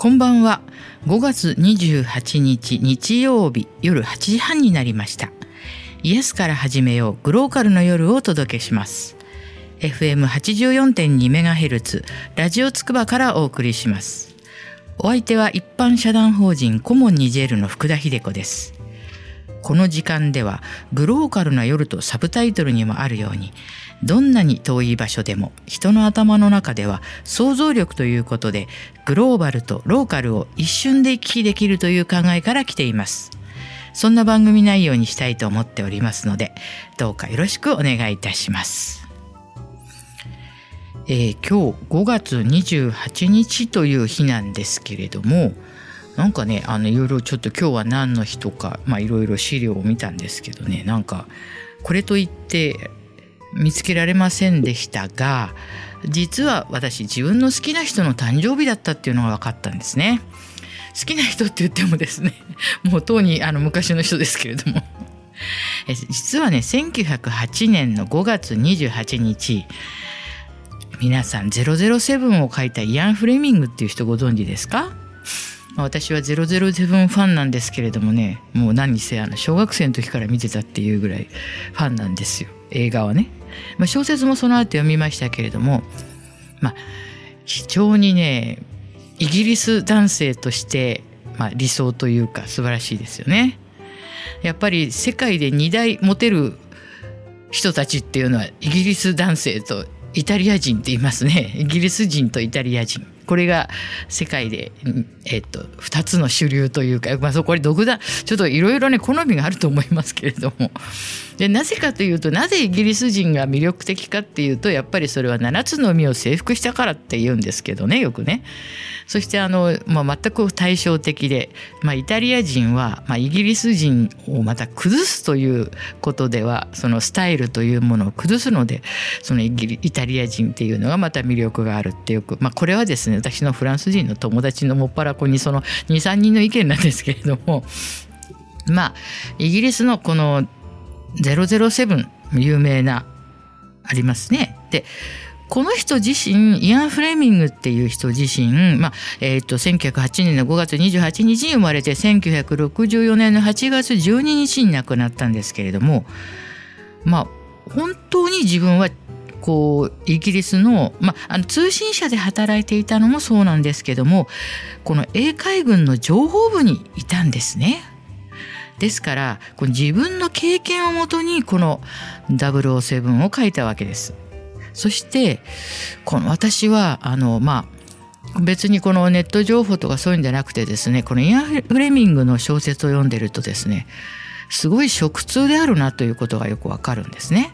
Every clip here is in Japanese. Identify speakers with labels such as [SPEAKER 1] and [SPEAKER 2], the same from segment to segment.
[SPEAKER 1] こんばんは。5月28日日曜日夜8時半になりました。イエスから始めようグローカルの夜をお届けします。FM84.2MHz ラジオつくばからお送りします。お相手は一般社団法人コモンニジェールの福田秀子です。この時間ではグローカルな夜とサブタイトルにもあるようにどんなに遠い場所でも人の頭の中では想像力ということでグローバルとローカルを一瞬で行き来できるという考えから来ています。そんな番組内容にしたいと思っておりますのでどうかよろしくお願いいたします。えー今日5月28日という日なんですけれどもなんかねあのいろいろちょっと今日は何の日とかまあいろいろ資料を見たんですけどねなんかこれといって見つけられませんでしたが実は私自分の好きな人の誕生日だったっていうのが分かったんですね。好きな人って言ってもですね もうとうにあの昔の人ですけれども。え 実はね1908年の5月28日皆さん007を書いたイアン・フレミングっていう人ご存知ですか？私は007ファンなんですけれどもねもう何せあの小学生の時から見てたっていうぐらいファンなんですよ。映画はね、まあ、小説もその後読みましたけれどもまあ非常にねイギリス男性として、まあ、理想というか素晴らしいですよね。やっぱり世界で2大モテる人たちっていうのはイギリス男性とイタリア人って言いますね。イギリス人とイタリア人。これが世界で、えっと、2つの主流というか、まあ、そこに独断ちょっといろいろね好みがあると思いますけれどもでなぜかというとなぜイギリス人が魅力的かっていうとやっぱりそれは7つの実を征服したからって言うんですけどねよくね。そしてあの、まあ、全く対照的で、まあ、イタリア人は、まあ、イギリス人をまた崩すということではそのスタイルというものを崩すのでそのイギリイタリア人っていうのがまた魅力があるってよく、まあ、これはですね私のフランス人の友達のもっぱら子にその23人の意見なんですけれどもまあイギリスのこの007有名なありますね。でこの人自身イアン・フレミングっていう人自身、まあえー、と1908年の5月28日に生まれて1964年の8月12日に亡くなったんですけれどもまあ本当に自分はこうイギリスの,、まあ、あの通信社で働いていたのもそうなんですけどもこの英海軍の情報部にいたんですね。ですからこの自分の経験をもとにこの007を書いたわけです。そしてこの私はあのまあ別にこのネット情報とかそういうんじゃなくてですねこのイアン・フレミングの小説を読んでるとですねすごい食通であるなということがよくわかるんですね。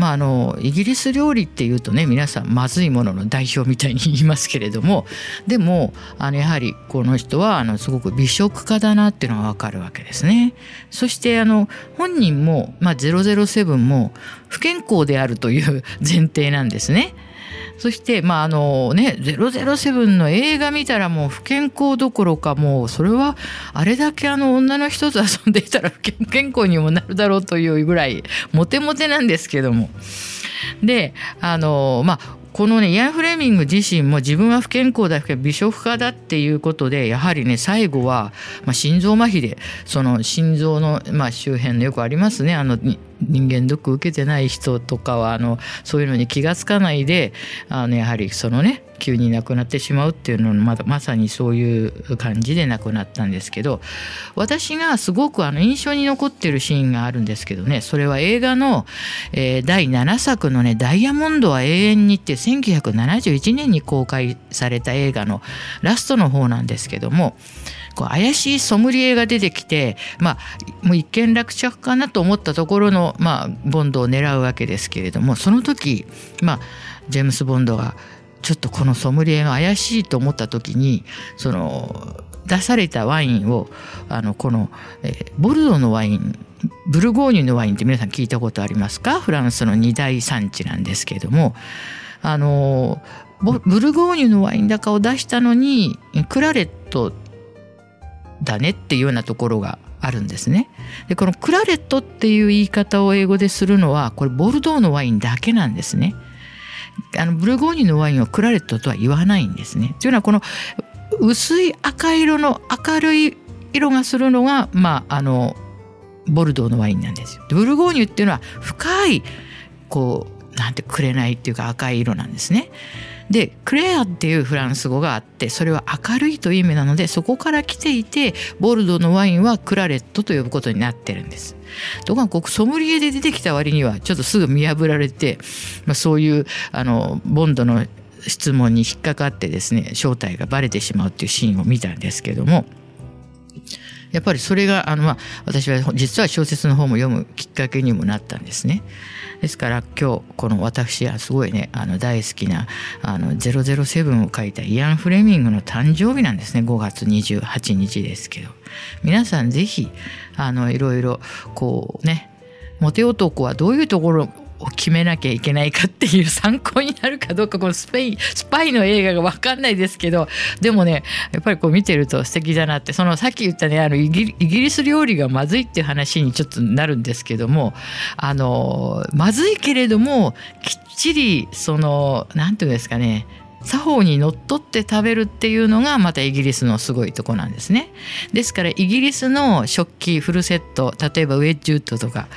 [SPEAKER 1] まあ、あのイギリス料理っていうとね皆さんまずいものの代表みたいに言いますけれどもでもあのやはりこの人はあのすごく美食家だなっていうのがわかるわけですね。そしてあの本人も、まあ、007も不健康であるという前提なんですね。そしてまああのね007の映画見たらもう不健康どころかもうそれはあれだけあの女の人と遊んでいたら 不健康にもなるだろうというぐらいモテモテなんですけども。であのまあこのねイアン・フレミング自身も自分は不健康だけど美食家だっていうことでやはりね最後は、まあ、心臓麻痺でその心臓の、まあ、周辺のよくありますねあの人間ドック受けてない人とかはあのそういうのに気が付かないであのやはりそのね急に亡くなってしまうっていうのまだまさにそういう感じで亡くなったんですけど私がすごくあの印象に残ってるシーンがあるんですけどねそれは映画の、えー第7作のね「ダイヤモンドは永遠に」って1971年に公開された映画のラストの方なんですけどもこう怪しいソムリエが出てきてまあもう一見落着かなと思ったところの、まあ、ボンドを狙うわけですけれどもその時まあジェームス・ボンドがちょっとこのソムリエが怪しいと思った時にその出されたワインをあのこの、えーボルドーのワインブルゴーニュのワインって皆さん聞いたことありますか？フランスの二大産地なんですけれどもあのブルゴーニュのワイン高を出したのにクラレットだねっていうようなところがあるんですね。でこのクラレットっていう言い方を英語でするのはこれボルドーのワインだけなんですね。あのブルゴーニュのワインをクラレットとは言わないんですね。というのはこの薄い赤色の明るい色がするのがまああのボルドーのワインなんですよ。ブルゴーニュっていうのは深いこうなんて紅っていうか赤い色なんですね。でクレアっていうフランス語があってそれは明るいという意味なのでそこから来ていてボルドーのワインはクラレットと呼ぶことになってるんです。ところがここソムリエで出てきた割にはちょっとすぐ見破られて、まあ、そういうあのボンドの質問に引っかかってですね正体がバレてしまうっていうシーンを見たんですけどもやっぱりそれがあの、まあ、私は実は小説の方も読むきっかけにもなったんですね。ですから今日この私はすごいねあの大好きなあの007を書いたイアン・フレミングの誕生日なんですね5月28日ですけど皆さん是非いろいろこうねモテ男はどういうところを決めなきゃいけないかっていう参考になるかどうかこのスペインスパイの映画が分かんないですけどでもねやっぱりこう見てると素敵だなってそのさっき言ったねあのイギリス料理がまずいっていう話にちょっとなるんですけどもあのまずいけれどもきっちりその何て言うんですかね作法にのっとって食べるっていうのがまたイギリスのすごいとこなんですね。ですからイギリスの食器フルセット例えばウェッジウッドとか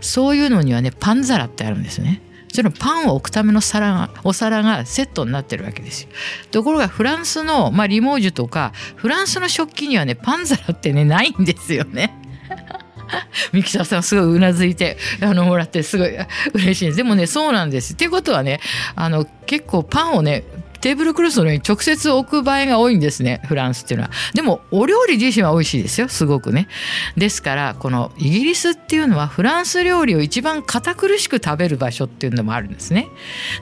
[SPEAKER 1] そういうのにはねパン皿ってあるんですね。そのパンを置くための皿がお皿がセットになってるわけですよ。ところがフランスの、まあ、リモージュとかフランスの食器にはねパン皿ってねないんですよね。ミキサーさんすごいうなずいてあのもらってすごい嬉しいですでもねそうなんですっていうことはねあの結構パンをねテーブルクロスの上に直接置く場合が多いんですねフランスっていうのは。でもお料理自身は美味しいですよすごくね。ですからこのイギリスっていうのはフランス料理を一番堅苦しく食べる場所っていうのもあるんですね。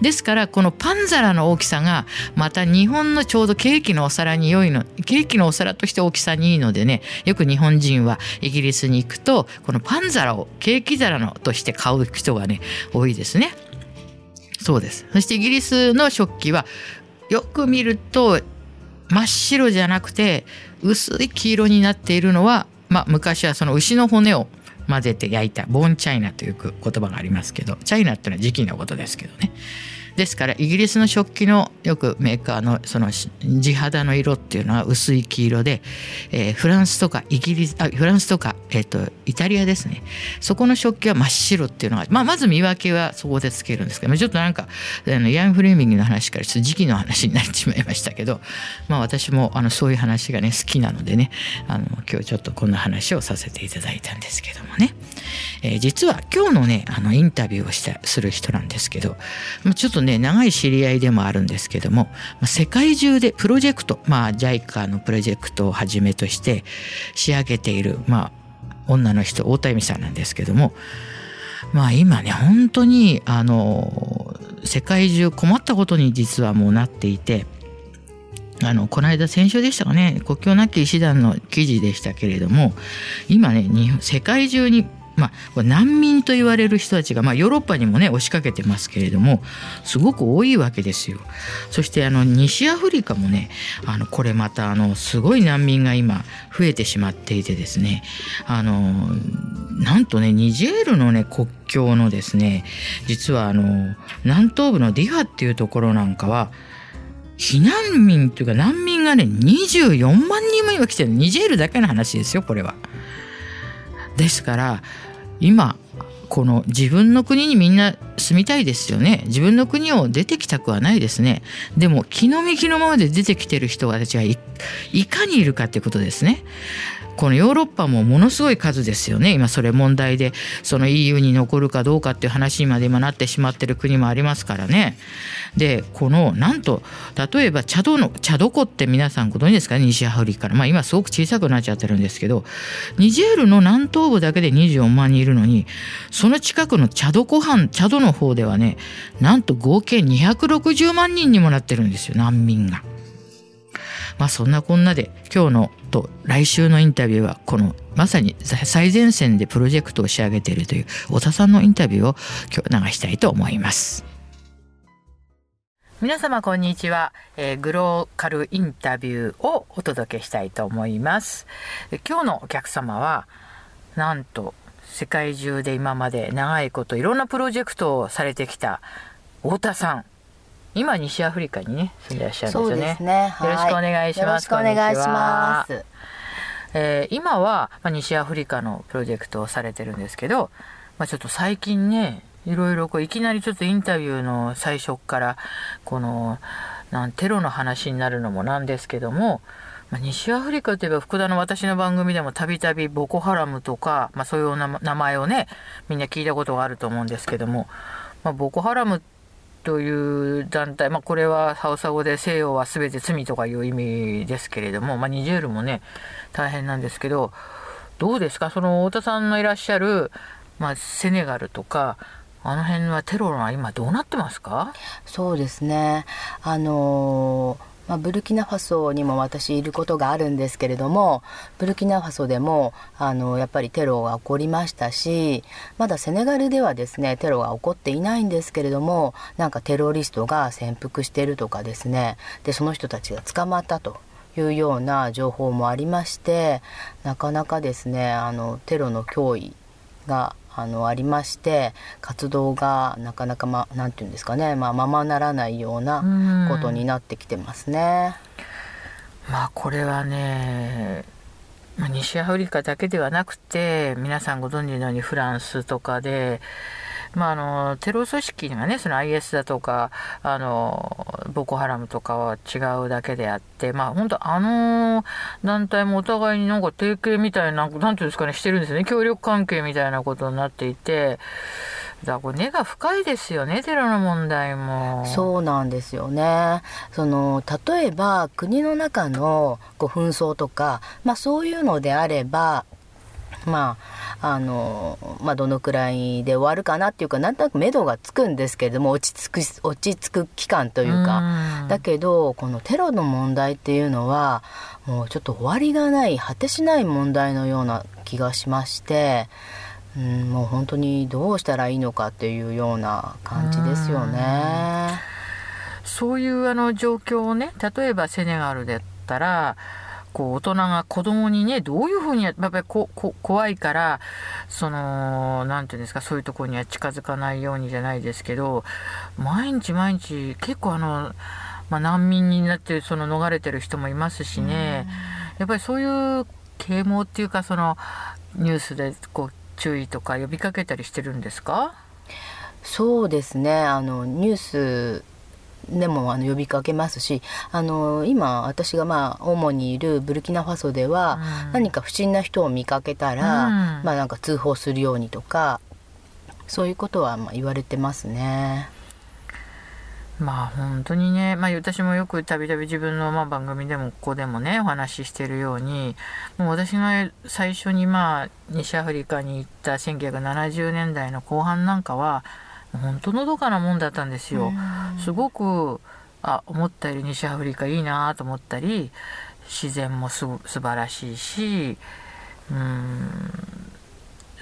[SPEAKER 1] ですからこのパン皿の大きさがまた日本のちょうどケーキのお皿に良いのケーキのお皿として大きさにいいのでねよく日本人はイギリスに行くとこのパン皿をケーキ皿のとして買う人がね多いですね。そうです。そしてイギリスの食器はよく見ると真っ白じゃなくて薄い黄色になっているのは、まあ、昔はその牛の骨を混ぜて焼いたボンチャイナという言葉がありますけどチャイナっていうのは時期のことですけどね。ですからイギリスの食器のよくメーカーのその地肌の色っていうのは薄い黄色で、えー、フランスとかイギリスあフランスとか、えーと、イタリアですね。そこの食器は真っ白っていうのが、まあ、まず見分けはそこでつけるんですけどちょっとなんかあのヤン・フレーミングの話からちょっと時期の話になってしまいましたけど、まあ、私もあのそういう話がね好きなのでねあの今日ちょっとこんな話をさせていただいたんですけどもね、えー、実は今日のねあのインタビューをしたする人なんですけど、まあ、ちょっとね長い知り合いでもあるんですけどもまあ世界中でプロジェクトまあ JICA のプロジェクトをはじめとして仕上げているまあ女の人太田恵美さんなんですけどもまあ今ね本当にあの世界中困ったことに実はもうなっていてあのこの間先週でしたかね国境なき医師団の記事でしたけれども今ね世界中にまあ、難民と言われる人たちが、まあ、ヨーロッパにもね押しかけてますけれどもすごく多いわけですよ。そしてあの西アフリカもねあのこれまたあのすごい難民が今増えてしまっていてですねあのなんとねニジェールのね国境のですね実はあの南東部のディファっていうところなんかは避難民というか難民がね24万人も今来てるニジェールだけの話ですよこれは。ですから今この自分の国にみんな住みたいですよね。自分の国を出てきたくはないですね。でも気の幹のままで出てきてる人たちがいかにいるかっていうことですね。このヨーロッパもものすごい数ですよね。今それ問題でその EU に残るかどうかっていう話にまで今なってしまってる国もありますからね。でこのなんと例えばチャドのチャド湖って皆さんご存知ですか？ね西アフリカからまあ今すごく小さくなっちゃってるんですけどニジェールの南東部だけで24万人いるのにその近くのチャド湖畔チャドの方ではねなんと合計260万人にもなってるんですよ難民が。まあそんなこんなで今日のと来週のインタビューはこのまさに最前線でプロジェクトを仕上げているという太田さんのインタビューを今日流したいと思います。皆様こんにちは、えー、グローカルインタビューをお届けしたいと思います。今日のお客様はなんと世界中で今まで長いこといろんなプロジェクトをされてきた太田さん。今西アフリカにね住んでらっしゃるんですよね。
[SPEAKER 2] ね。
[SPEAKER 1] よろしくお願いします。
[SPEAKER 2] よろしくお願いします。
[SPEAKER 1] えー、今は、まあ、西アフリカのプロジェクトをされてるんですけど、まあ、ちょっと最近ねいろいろこういきなりちょっとインタビューの最初からこのなんテロの話になるのもなんですけども、まあ、西アフリカといえば福田の私の番組でもたびたびボコハラムとか、まあ、そういう名前をねみんな聞いたことがあると思うんですけども、まあ、ボコハラムという団体、まあ、これはハウサ語で西洋は全て罪とかいう意味ですけれども、まあ、ニジェールもね大変なんですけどどうですか？その太田さんのいらっしゃる、まあ、セネガルとかあの辺はテロは今どうなってますか？
[SPEAKER 2] そうですね。あのーまあ、ブルキナファソにも私いることがあるんですけれどもブルキナファソでもあのやっぱりテロが起こりましたしまだセネガルではですねテロが起こっていないんですけれどもなんかテロリストが潜伏してるとかですねでその人たちが捕まったというような情報もありましてなかなかですねあのテロの脅威があのありまして活動がなかなかまなんていうんですかね、まあ、ままならないようなことになってきてますね。
[SPEAKER 1] まあこれはねまあ、西アフリカだけではなくて皆さんご存知のようにフランスとかで、まあ、あのテロ組織がねその IS だとかあのボコハラムとかは違うだけであってまあ本当あの団体もお互いになんか提携みたいな何ていうんですかねしてるんですよね協力関係みたいなことになっていて。だからこれ根が深いですよねテロの問題も
[SPEAKER 2] そうなんですよねその例えば国の中のこう紛争とか、まあ、そういうのであればまああのまあ、どのくらいで終わるかなっていうかなんとなく目処がつくんですけれども落ち着く落ち着く期間というか。だけどこのテロの問題っていうのはもうちょっと終わりがない果てしない問題のような気がしましてうん、もう本当にどうしたらいいのかっていうような感じですよね。
[SPEAKER 1] そういうあの状況をね例えばセネガルだったらこう大人が子供にねどういうふうにやっぱりここ怖いからその何て言うんですかそういうところには近づかないようにじゃないですけど毎日毎日結構あの、まあ、難民になってその逃れてる人もいますしね。やっぱりそういう啓蒙っていうかそのニュースでこう注意とか呼びかけたりしてるんですか？
[SPEAKER 2] そうですね。あのニュースでもあの呼びかけますしあの今私がまあ主にいるブルキナファソでは、うん、何か不審な人を見かけたら、うん、まあなんか通報するようにとかそういうことはまあ言われてますね。
[SPEAKER 1] まあ本当にね、まあ私もよくたびたび自分のまあ番組でもここでもね、お話ししてるように、もう私が最初にまあ西アフリカに行った1970年代の後半なんかは、本当のどかなもんだったんですよ。すごく、あ、思ったより西アフリカいいなと思ったり、自然もす素晴らしいし、うん、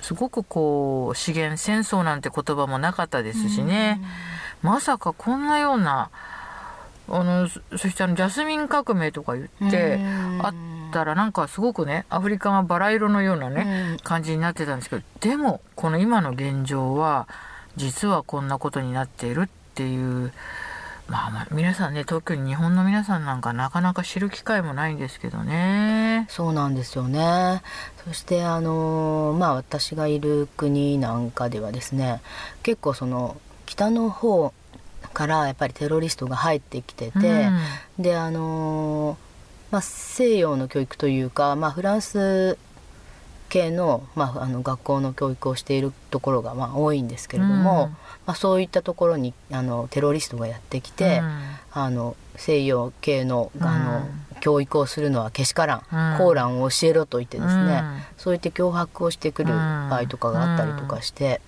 [SPEAKER 1] すごくこう資源戦争なんて言葉もなかったですしね。まさかこんなようなあのそしてあのジャスミン革命とか言ってあったらなんかすごくねアフリカがバラ色のようなね感じになってたんですけどでもこの今の現状は実はこんなことになっているっていう。まあ、まあ皆さんね特に日本の皆さんなんかなかなか知る機会もないんですけどね。
[SPEAKER 2] そうなんですよね。そしてあのまあ私がいる国なんかではですね結構その北の方からやっぱりテロリストが入ってきてて、うん、であのー、まあ、西洋の教育というか、まあ、フランス系の,、まあ、あの学校の教育をしているところがまあ多いんですけれども、うん、まあ、そういったところにあのテロリストがやってきて、うん、あの西洋系のあの、教育をするのはけしからん、コーランを教えろと言ってですね、そう言って脅迫をしてくる場合とかがあったりとかして。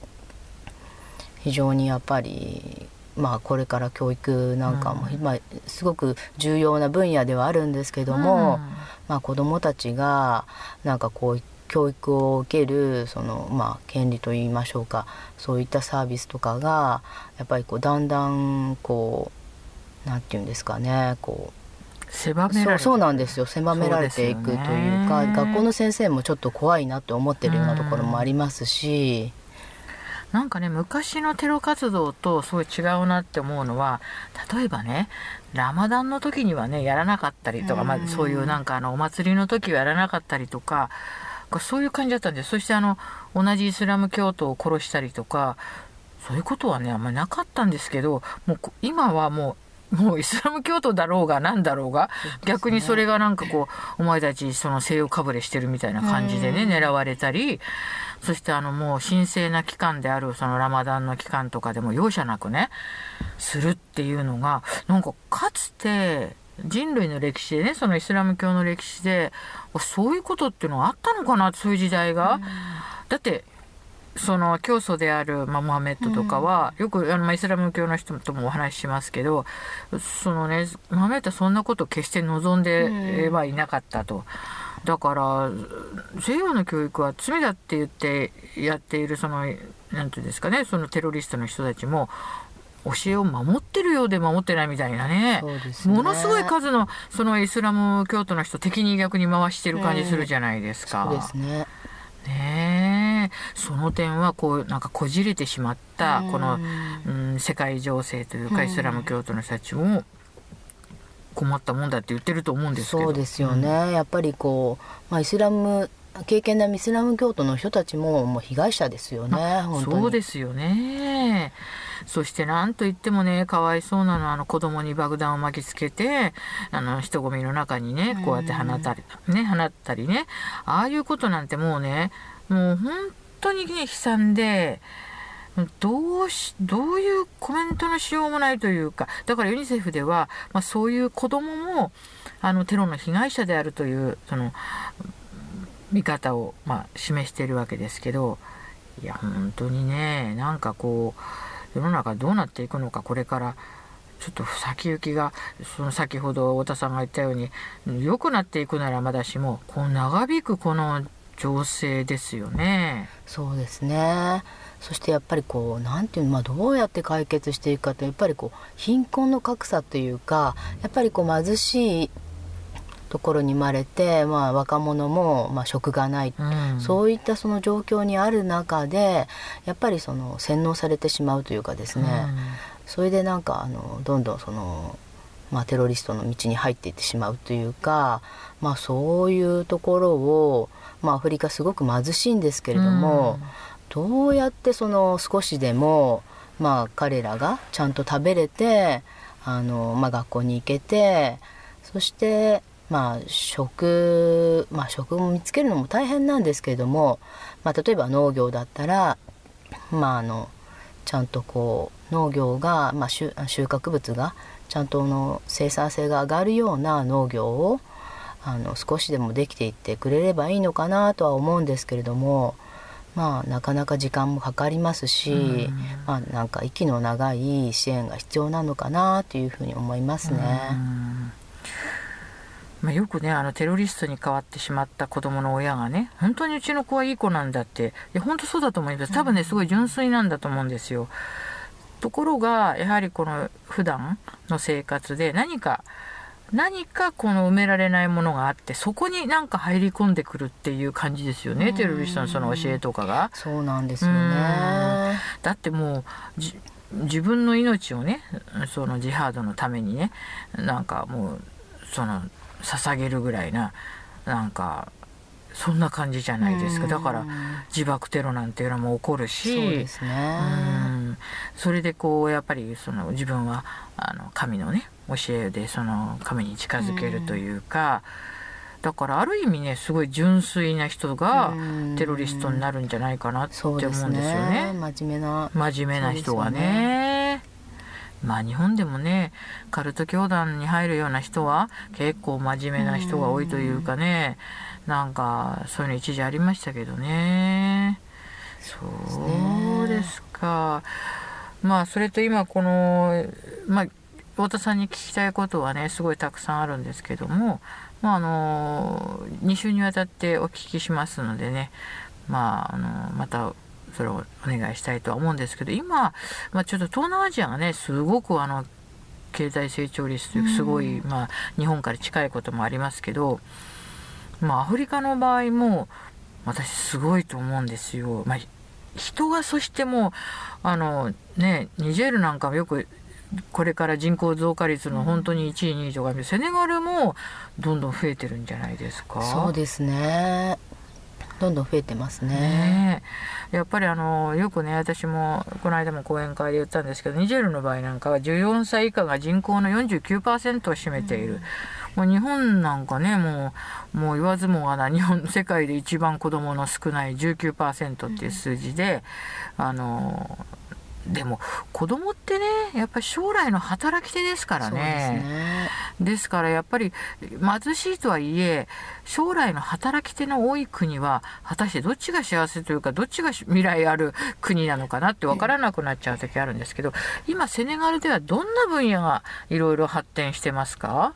[SPEAKER 2] 非常にやっぱりまあこれから教育なんかも、うん、まあ、すごく重要な分野ではあるんですけども、うん、まあ、子どもたちがなんかこう教育を受けるその、まあ、権利といいましょうかそういったサービスとかがやっぱりこうだんだんこうなんて言うんですかねこう
[SPEAKER 1] 狭め
[SPEAKER 2] そうそうなんですよ狭められていくというか学校の先生もちょっと怖いなって思ってるようなところもありますし。
[SPEAKER 1] なんかね昔のテロ活動とすごい違うなって思うのは例えばねラマダンの時にはねやらなかったりとか、まあ、そういうなんかあのお祭りの時はやらなかったりとかそういう感じだったんです。そしてあの同じイスラム教徒を殺したりとかそういうことはねあんまりなかったんですけどもう今はもうもうイスラム教徒だろうが何だろうが、ね、逆にそれがなんかこうお前たちその西洋かぶれしてるみたいな感じでね狙われたりそしてあのもう神聖な期間であるそのラマダンの期間とかでも容赦なくねするっていうのがなんかかつて人類の歴史でねそのイスラム教の歴史でそういうことっていうのはあったのかなそういう時代が？だってその教祖である、まあ、モハメットとかは、よくあの、まあ、イスラム教の人ともお話ししますけどそのねモハメットはそんなこと決して望んではいなかったと。だから西洋の教育は罪だって言ってやっているその何て言うんですかねそのテロリストの人たちも教えを守ってるようで守ってないみたいなね、ね、ものすごい数のそのイスラム教徒の人敵に逆に回してる感じするじゃないですか。
[SPEAKER 2] そうですね。
[SPEAKER 1] ねその点はこうなんかこじれてしまったこの、うん、世界情勢というかイスラム教徒の人たちも困ったもんだって言ってると思うんですけど。
[SPEAKER 2] そうですよね、うん、やっぱりこう、まあ、イスラム経験なイスラム教徒の人たちももう被害者ですよね
[SPEAKER 1] そうですよね。そして何と言ってもねかわいそうなのはあの子供に爆弾を巻きつけてあの人混みの中にねこうやって放った。り、ね、放ったりね。ああいうことなんてもうねもう本当にね悲惨で。どうし、どういうコメントのしようもないというか、だからユニセフでは、まあ、そういう子供も、あの、テロの被害者であるという、その、見方を、まあ、示しているわけですけど、いや、本当にね、なんかこう、世の中どうなっていくのか、これから、ちょっと先行きが、その先ほど太田さんが言ったように、良くなっていくならまだしも、こう長引くこの情勢ですよね。
[SPEAKER 2] そうですね。そしてやっぱりこう何ていうの、まあ、どうやって解決していくかとやっぱりこう貧困の格差というかやっぱりこう貧しいところに生まれて、まあ、若者も、まあ、職がない、うん、そういったその状況にある中でやっぱりその洗脳されてしまうというかですね、うん、それでなんかあのどんどんその、まあ、テロリストの道に入っていってしまうというか、まあ、そういうところを、まあ、アフリカすごく貧しいんですけれども。うん。どうやってその少しでもまあ彼らがちゃんと食べれてあの、まあ、学校に行けてそしてまあ食まあ食を見つけるのも大変なんですけれども、まあ、例えば農業だったらまああのちゃんとこう農業が、まあ、収穫物がちゃんとの生産性が上がるような農業をあの少しでもできていってくれればいいのかなとは思うんですけれどもまあ、なかなか時間もかかりますし、うん、まあ、なんか息の長い支援が必要なのかなというふうに思いますね。
[SPEAKER 1] まあ、よくねあのテロリストに変わってしまった子供の親がね本当にうちの子はいい子なんだって。いや本当そうだと思います。多分ねすごい純粋なんだと思うんですよ。ところがやはりこの普段の生活で何か何かこの埋められないものがあってそこになんか入り込んでくるっていう感じですよね。テロリストのその教えとかが。
[SPEAKER 2] そうなんですよね。
[SPEAKER 1] だってもう自分の命をねそのジハードのためにねなんかもうその捧げるぐらいななんかそんな感じじゃないですか。だから自爆テロなんていうのも起こるし
[SPEAKER 2] そうですね。
[SPEAKER 1] それでこうやっぱりその自分はあの神のね教えでその神に近づけるというか、だからある意味ねすごい純粋な人がテロリストになるんじゃないかなって思うんですよね。ね。
[SPEAKER 2] 真面目な
[SPEAKER 1] 真面目な人がね。まあ日本でもねカルト教団に入るような人は結構真面目な人が多いというかねなんかそういうの一時ありましたけどね。そうですか。まあそれと今このまあ太田さんに聞きたいことはねすごいたくさんあるんですけども、まあ、あの2週にわたってお聞きしますのでね、まあ、あのまたそれをお願いしたいとは思うんですけど今、まあ、ちょっと東南アジアがねすごくあの経済成長率というすごい、まあ、日本から近いこともありますけど、まあ、アフリカの場合も私すごいと思うんですよ。まあ人がそしてもうあのねニジェールなんかもよくこれから人口増加率の本当に1位2位とか、セネガルもどんどん増えてるんじゃないですか。
[SPEAKER 2] そうですねどんどん増えてますね。
[SPEAKER 1] ねやっぱりあのよくね私もこの間も講演会で言ったんですけどニジェールの場合なんかは14歳以下が人口の49%を占めている、うん。もう日本なんかねもうもう言わずもがな日本世界で一番子どもの少ない19%っていう数字で、うん、あのでも子供ってねやっぱり将来の働き手ですからね。ですからやっぱり貧しいとはいえ将来の働き手の多い国は果たしてどっちが幸せというかどっちが未来ある国なのかなって分からなくなっちゃう時あるんですけど今セネガルではどんな分野がいろいろ発展してますか？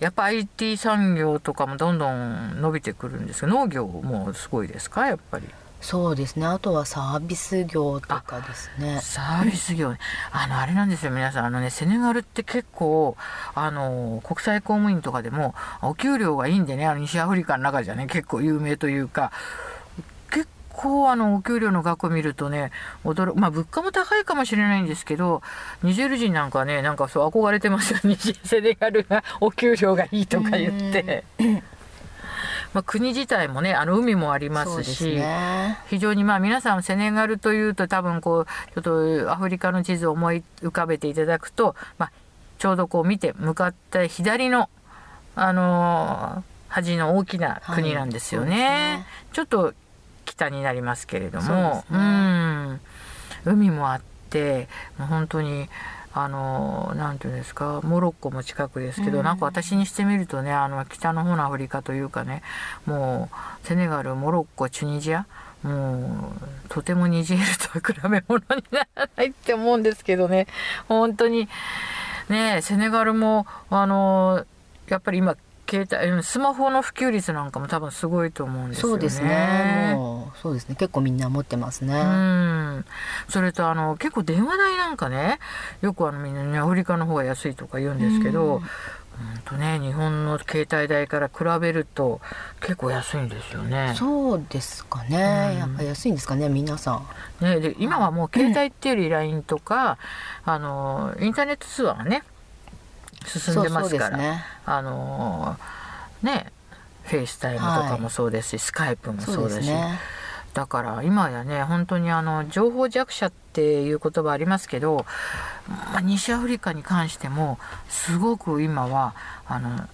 [SPEAKER 1] やっぱ IT 産業とかもどんどん伸びてくるんですけど農業もすごいですか？やっぱり。
[SPEAKER 2] そうですね。あとはサービス業とかですね。
[SPEAKER 1] サービス業、ね、あのあれなんですよ皆さん。あのねセネガルって結構あの国際公務員とかでもお給料がいいんでねあの西アフリカの中じゃね結構有名というか結構あのお給料の額を見るとね驚まあ物価も高いかもしれないんですけどニジェール人なんかねなんかそう憧れてますよ。セネガルがお給料がいいとか言って。まあ、国自体もねあの海もありますし、ね、非常にまあ皆さんセネガルというと多分こうちょっとアフリカの地図を思い浮かべていただくと、まあ、ちょうどこう見て向かって左のあのー、端の大きな国なんですよね。はいね、ちょっと北になりますけれども。う、ね、うん。海もあってもう本当にあのなんていうんですかモロッコも近くですけど、うん、なんか私にしてみるとねあの北の方のアフリカというかねもうセネガルモロッコチュニジアもうとてもニジェールとは比べ物にならないって思うんですけどね。本当にねセネガルもあのやっぱり今携帯スマホの普及率なんかも多分すごいと思うんですよね。
[SPEAKER 2] そうですね。もうそうですね。結構みんな持ってますね。う
[SPEAKER 1] ん。それとあの結構電話代なんかね、よくあのみんな、ね、アフリカの方が安いとか言うんですけど。うんとね、日本の携帯代から比べると結構安いんですよね。
[SPEAKER 2] そうですかね。うん、やっぱ安いんですかね、皆さん。
[SPEAKER 1] ね、で今はもう携帯っていうより LINE とか、あのインターネット通話がね進んでますから。ね、あのね FaceTime とかもそうですし、はい、 Skype もそうですし。ね、だから今やね本当にあの情報弱者っていう言葉ありますけど、まあ、西アフリカに関してもすごく今はあのも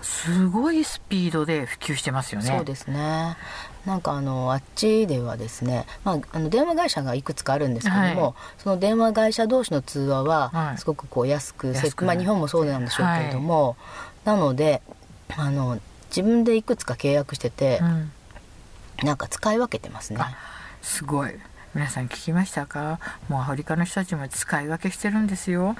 [SPEAKER 1] うすごいスピードで普及してますよね。
[SPEAKER 2] そうですね。なんかあのあっちではですね、まあ、あの電話会社がいくつかあるんですけども、はい、その電話会社同士の通話はすごくこう安く、はい、まあ、日本もそうなんでしょうけれども、はい、なのであの自分でいくつか契約してて、うん、なんか使い分けてますね。
[SPEAKER 1] すごい皆さん聞きましたか？もうアフリカの人たちも使い分けしてるんですよ。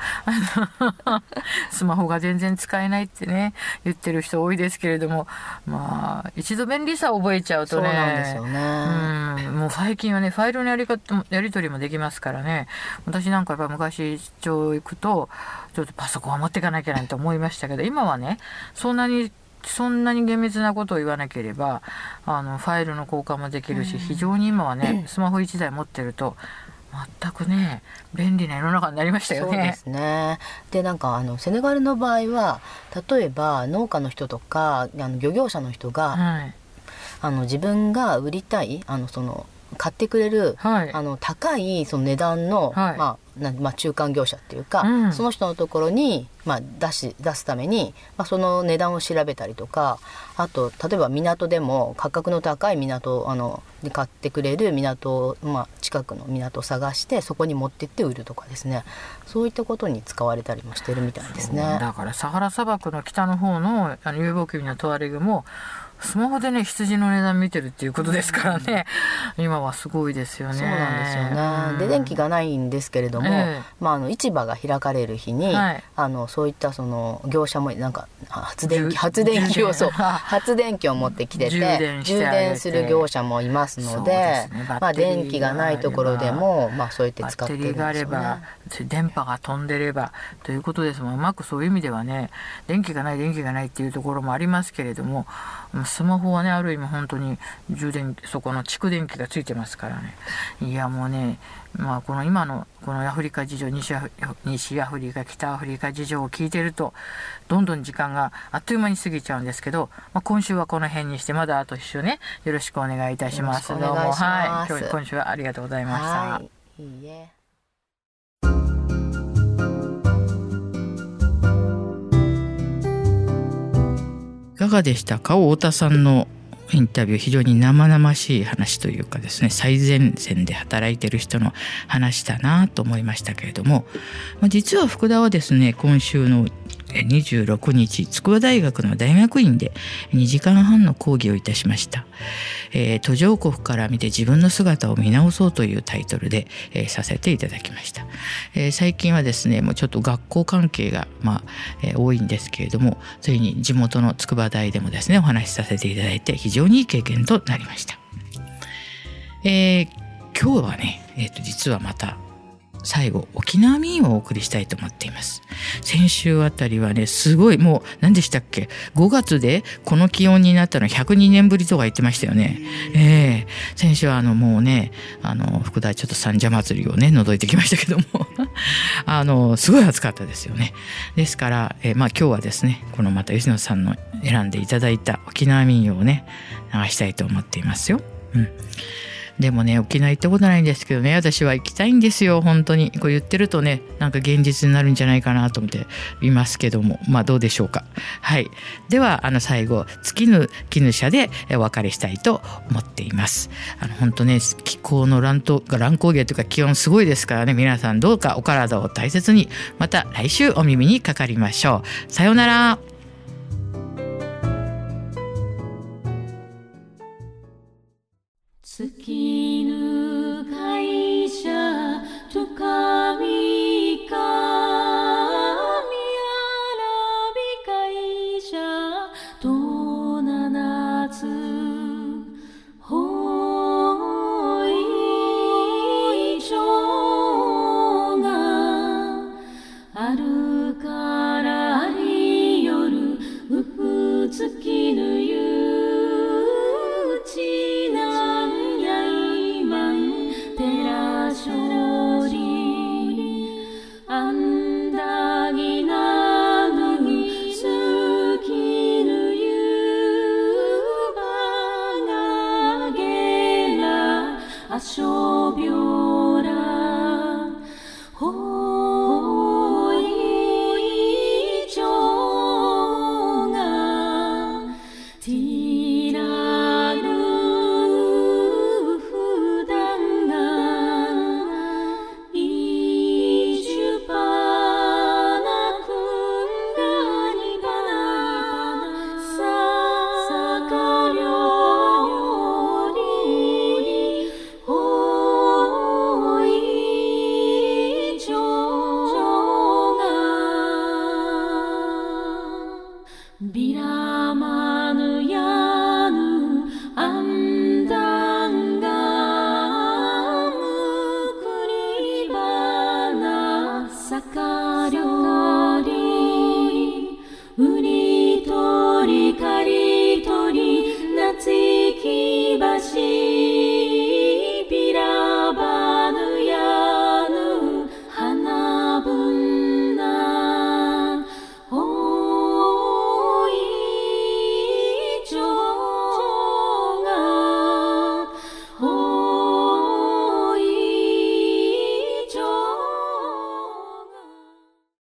[SPEAKER 1] スマホが全然使えないってね、言ってる人多いですけれども、まあ、一度便利さを覚えちゃうとね。そうなんですよね。うん、もう最近はね、ファイルのやり方やり取りもできますからね。私なんかやっぱ昔出張行くと、ちょっとパソコンは持っていかなきゃなんて思いましたけど、今はね、そんなにそんなに厳密なことを言わなければあのファイルの交換もできるし、非常に今はねスマホ1台持ってると全くね便利な世の中になりましたよね。
[SPEAKER 2] そうですね。でなんかあのセネガルの場合は例えば農家の人とかあの漁業者の人が、はい、あの自分が売りたいあのその買ってくれる、はい、あの高いその値段の、はい、まあなまあ、中間業者っていうか、うん、その人のところに、まあ、出し出すために、まあ、その値段を調べたりとかあと例えば港でも価格の高い港あのに買ってくれる港、まあ、近くの港を探してそこに持ってって売るとかですね。そういったことに使われたりもしてるみたいですね。
[SPEAKER 1] だ。からサハラ砂漠の北の方のあの遊牧民のトワレグもスマホでね羊の値段見てるっていうことですからね、うん、今はすごいですよね。
[SPEAKER 2] そうなんですよね。うん、で電気がないんですけれども、えー、まああの市場が開かれる日に、はい、あのそういったその業者もなんか発電機発電機をそう 発電機を持ってきてて充電する業者もいますので、ね、まあ電気がないところでもまあそうやって使ってるんですよね。
[SPEAKER 1] 電波が飛んでればということです。もんうまくそういう意味ではね電気がない電気がないっていうところもありますけれどもスマホはねある意味本当に充電そこの蓄電器がついてますからね。いやもうねまあこの今のこのアフリカ事情西アフ西アフリカ北アフリカ事情を聞いてるとどんどん時間があっという間に過ぎちゃうんですけど、まあ、今週はこの辺にしてまだあと一週ねよろしくお願いいたします。どうも。はい。今日今週はありがとうございました。はい。いいかがでしたか？太田さんのインタビュー非常に生々しい話というかですね最前線で働いてる人の話だなと思いましたけれども、実は福田はですね今週の26日筑波大学の大学院で2時間半の講義をいたしました、えー、途上国から見て自分の姿を見直そうというタイトルで、えー、させていただきました、えー、最近はですねもうちょっと学校関係が、まあえ多いんですけれどもそれに地元の筑波大でもですねお話しさせていただいて非常にいい経験となりました、え今日はね、えーと実はまた最後沖縄民をお送りしたいと思っています。先週あたりはねすごいもう何でしたっけ？5月でこの気温になったの102年ぶりとか言ってましたよね。ええ。ー、先週はあのもうねあの福田ちょっと三社祭りをね覗いてきましたけども。あのすごい暑かったですよね。ですから、えー、まあ今日はですねこのまた吉野さんの選んでいただいた沖縄民謡をね流したいと思っていますよ。うん。でもね沖縄行ったことないんですけどね。私は行きたいんですよ。本当に。こう言ってるとねなんか現実になるんじゃないかなと思っていますけども。まあどうでしょうか。はい。ではあの最後尽きぬ絹車でお別れしたいと思っています。あの本当ね気候の乱闘乱高下というか気温すごいですからね。皆さんどうかお体を大切に。また来週お耳にかかりましょう。さようなら。月